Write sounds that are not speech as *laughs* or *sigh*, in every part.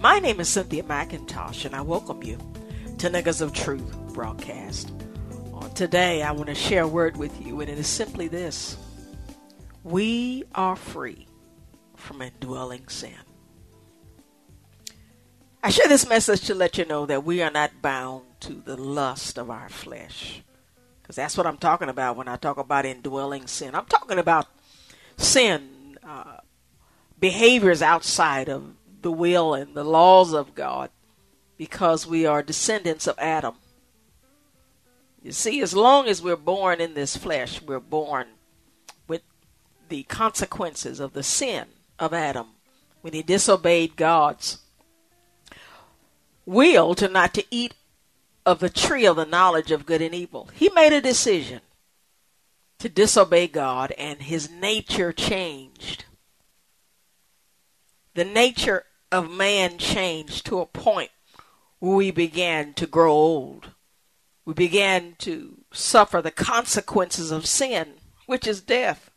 My name is Cynthia McIntosh, and I welcome you to Nuggets of Truth broadcast. On today, I want to share a word with you, and it is simply this We are free from indwelling sin. I share this message to let you know that we are not bound to the lust of our flesh. Because that's what I'm talking about when I talk about indwelling sin. I'm talking about sin, uh, behaviors outside of the will and the laws of God because we are descendants of Adam. You see, as long as we're born in this flesh, we're born with the consequences of the sin of Adam when he disobeyed God's will to not to eat of the tree of the knowledge of good and evil. He made a decision to disobey God and his nature changed. The nature of man changed to a point where we began to grow old. We began to suffer the consequences of sin, which is death.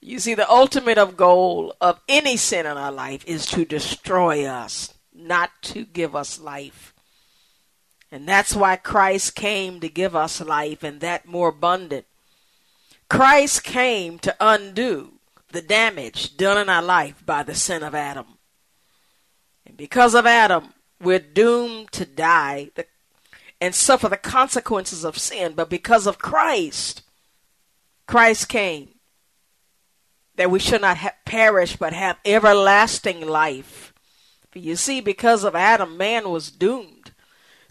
You see, the ultimate of goal of any sin in our life is to destroy us, not to give us life. And that's why Christ came to give us life and that more abundant. Christ came to undo the damage done in our life by the sin of Adam. And because of Adam, we're doomed to die and suffer the consequences of sin. But because of Christ, Christ came that we should not perish but have everlasting life. For you see, because of Adam, man was doomed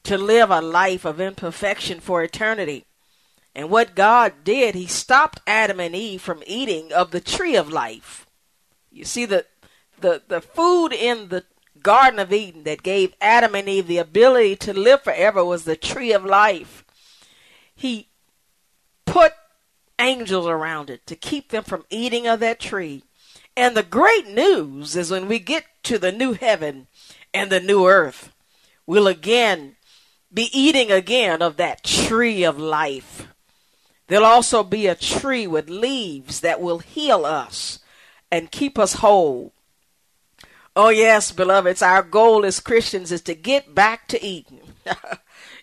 to live a life of imperfection for eternity. And what God did, He stopped Adam and Eve from eating of the tree of life. You see, the the, the food in the Garden of Eden that gave Adam and Eve the ability to live forever was the tree of life. He put angels around it to keep them from eating of that tree. And the great news is when we get to the new heaven and the new earth, we'll again be eating again of that tree of life. There'll also be a tree with leaves that will heal us and keep us whole. Oh yes, beloveds, our goal as Christians is to get back to Eden. *laughs*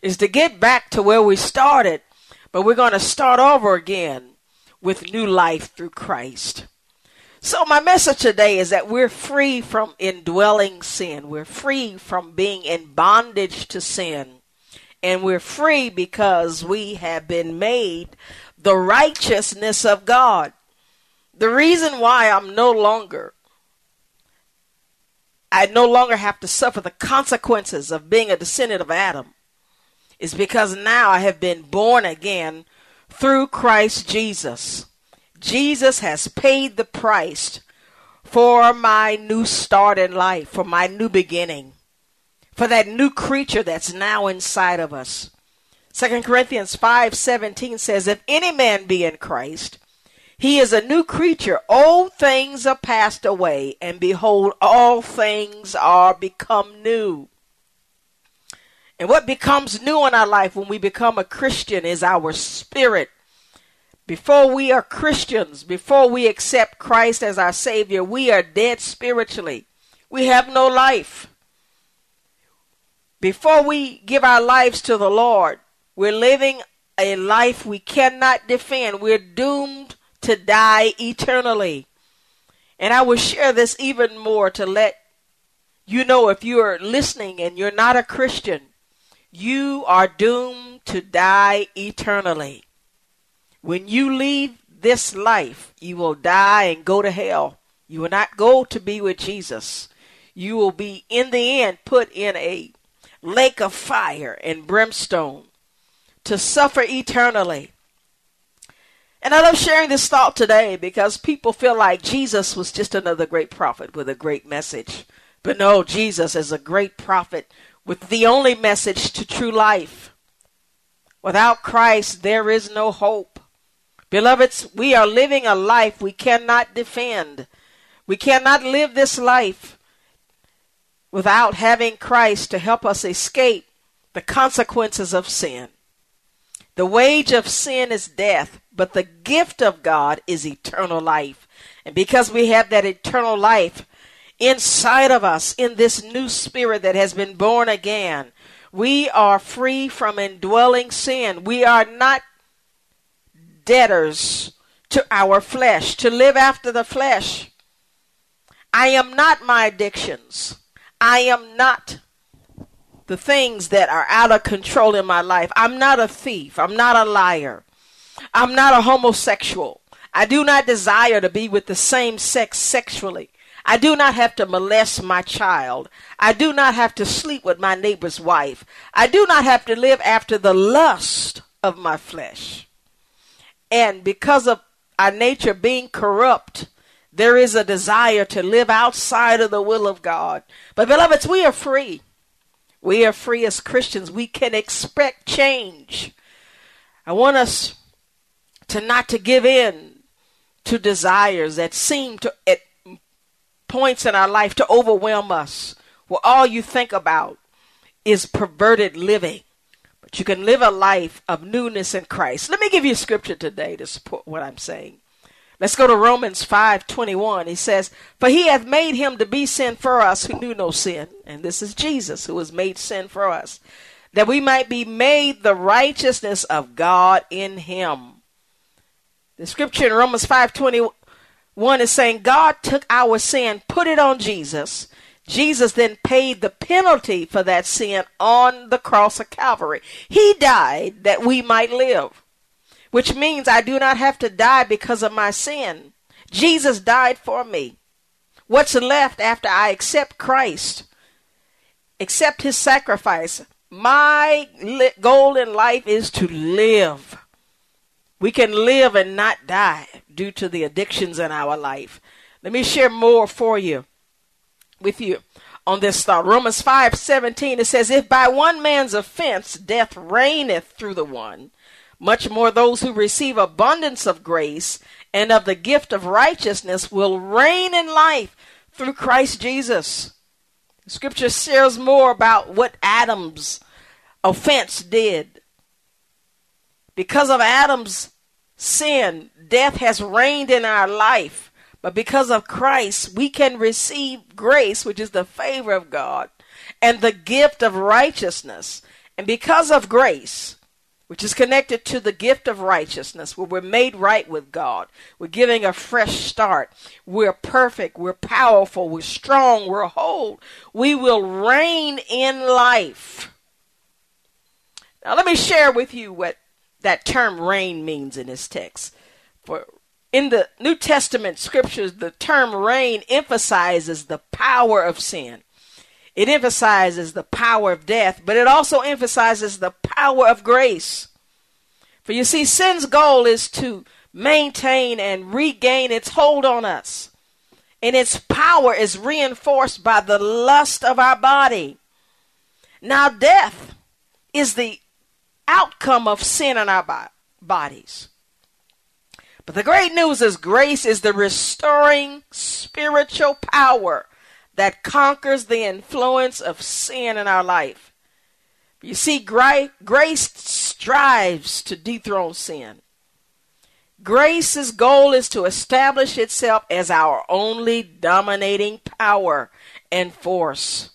is to get back to where we started, but we're going to start over again with new life through Christ. So my message today is that we're free from indwelling sin. We're free from being in bondage to sin. And we're free because we have been made the righteousness of God. The reason why I'm no longer I no longer have to suffer the consequences of being a descendant of Adam is because now I have been born again through Christ Jesus. Jesus has paid the price for my new start in life, for my new beginning, for that new creature that's now inside of us. 2 Corinthians 5:17 says if any man be in Christ, he is a new creature. Old things are passed away, and behold, all things are become new. And what becomes new in our life when we become a Christian is our spirit. Before we are Christians, before we accept Christ as our Savior, we are dead spiritually. We have no life. Before we give our lives to the Lord, we're living a life we cannot defend. We're doomed to die eternally. And I will share this even more to let you know if you are listening and you're not a Christian, you are doomed to die eternally. When you leave this life, you will die and go to hell. You will not go to be with Jesus. You will be, in the end, put in a lake of fire and brimstone to suffer eternally. And I love sharing this thought today because people feel like Jesus was just another great prophet with a great message. But no, Jesus is a great prophet with the only message to true life. Without Christ, there is no hope. Beloveds, we are living a life we cannot defend. We cannot live this life without having Christ to help us escape the consequences of sin. The wage of sin is death, but the gift of God is eternal life. And because we have that eternal life inside of us in this new spirit that has been born again, we are free from indwelling sin. We are not debtors to our flesh, to live after the flesh. I am not my addictions. I am not the things that are out of control in my life. I'm not a thief. I'm not a liar. I'm not a homosexual. I do not desire to be with the same sex sexually. I do not have to molest my child. I do not have to sleep with my neighbor's wife. I do not have to live after the lust of my flesh. And because of our nature being corrupt, there is a desire to live outside of the will of God. But, beloveds, we are free. We are free as Christians. We can expect change. I want us to not to give in to desires that seem to at points in our life to overwhelm us where all you think about is perverted living but you can live a life of newness in Christ let me give you a scripture today to support what I'm saying let's go to Romans 5:21 he says for he hath made him to be sin for us who knew no sin and this is Jesus who was made sin for us that we might be made the righteousness of God in him the scripture in Romans 5:21 is saying God took our sin, put it on Jesus. Jesus then paid the penalty for that sin on the cross of Calvary. He died that we might live, which means I do not have to die because of my sin. Jesus died for me. What's left after I accept Christ, accept his sacrifice? My goal in life is to live. We can live and not die due to the addictions in our life. Let me share more for you with you on this thought. Romans 5 17, it says, If by one man's offense death reigneth through the one, much more those who receive abundance of grace and of the gift of righteousness will reign in life through Christ Jesus. Scripture shares more about what Adam's offense did. Because of Adam's sin, death has reigned in our life. But because of Christ, we can receive grace, which is the favor of God, and the gift of righteousness. And because of grace, which is connected to the gift of righteousness, where we're made right with God, we're giving a fresh start, we're perfect, we're powerful, we're strong, we're whole, we will reign in life. Now, let me share with you what that term reign means in this text. For in the New Testament scriptures, the term reign emphasizes the power of sin. It emphasizes the power of death, but it also emphasizes the power of grace. For you see, sin's goal is to maintain and regain its hold on us. And its power is reinforced by the lust of our body. Now, death is the outcome of sin in our bodies. But the great news is grace is the restoring spiritual power that conquers the influence of sin in our life. You see, grace strives to dethrone sin. Grace's goal is to establish itself as our only dominating power and force.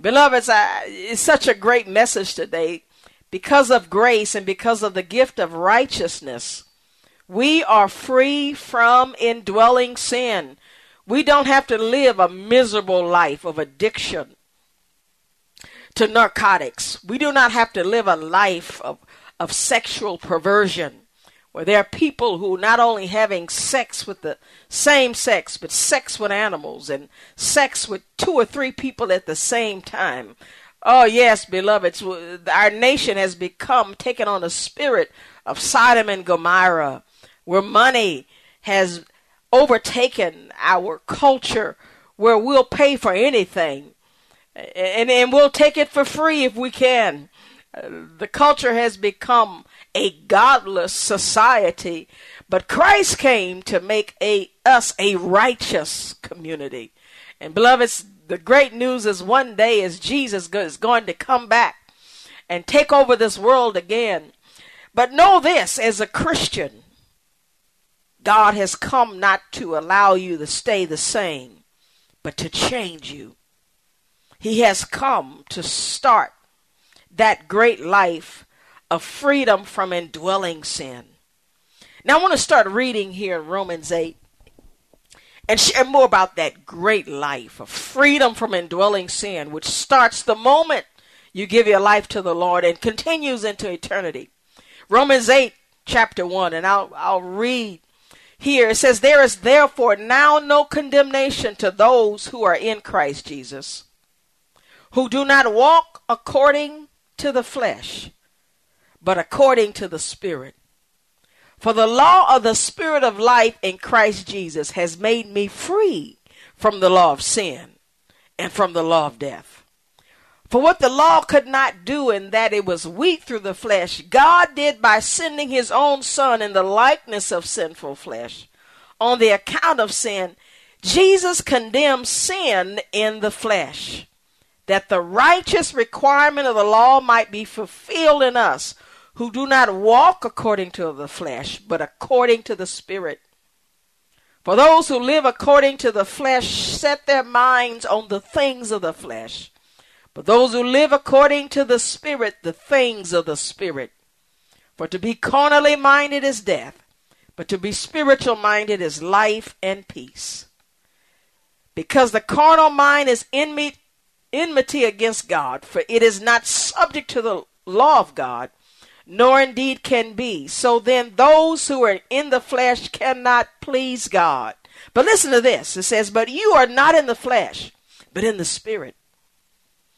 Beloveds, it's such a great message today because of grace and because of the gift of righteousness, we are free from indwelling sin. We don't have to live a miserable life of addiction to narcotics. We do not have to live a life of, of sexual perversion where there are people who are not only having sex with the same sex, but sex with animals and sex with two or three people at the same time Oh, yes, beloveds. Our nation has become taken on a spirit of Sodom and Gomorrah, where money has overtaken our culture, where we'll pay for anything. And, and we'll take it for free if we can. The culture has become a godless society, but Christ came to make a us a righteous community. And beloveds, the great news is one day is Jesus is going to come back and take over this world again. But know this as a Christian, God has come not to allow you to stay the same, but to change you. He has come to start that great life of freedom from indwelling sin. Now, I want to start reading here in Romans 8 and share more about that great life of freedom from indwelling sin, which starts the moment you give your life to the Lord and continues into eternity. Romans 8, chapter 1, and I'll, I'll read here. It says, There is therefore now no condemnation to those who are in Christ Jesus, who do not walk according to the flesh, but according to the Spirit. For the law of the Spirit of life in Christ Jesus has made me free from the law of sin and from the law of death. For what the law could not do in that it was weak through the flesh, God did by sending his own Son in the likeness of sinful flesh. On the account of sin, Jesus condemned sin in the flesh, that the righteous requirement of the law might be fulfilled in us who do not walk according to the flesh, but according to the Spirit. For those who live according to the flesh set their minds on the things of the flesh, but those who live according to the Spirit, the things of the Spirit. For to be carnally minded is death, but to be spiritual minded is life and peace. Because the carnal mind is enmity against God, for it is not subject to the law of God nor indeed can be. So then those who are in the flesh cannot please God. But listen to this. It says, But you are not in the flesh, but in the spirit.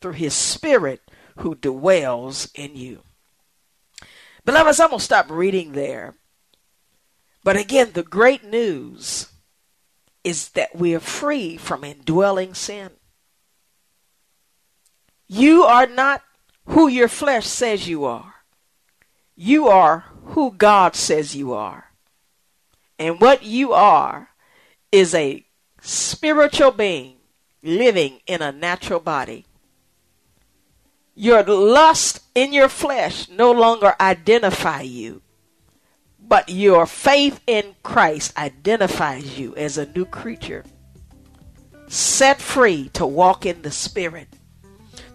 through his spirit who dwells in you. Beloveds, I'm going to stop reading there. But again, the great news is that we are free from indwelling sin. You are not who your flesh says you are. You are who God says you are. And what you are is a spiritual being living in a natural body. Your lust in your flesh no longer identify you, but your faith in Christ identifies you as a new creature. Set free to walk in the Spirit,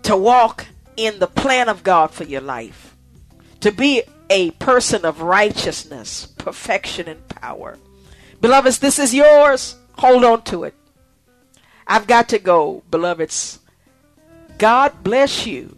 to walk in the plan of God for your life, to be a person of righteousness, perfection, and power. Beloveds, this is yours. Hold on to it. I've got to go, beloveds. God bless you,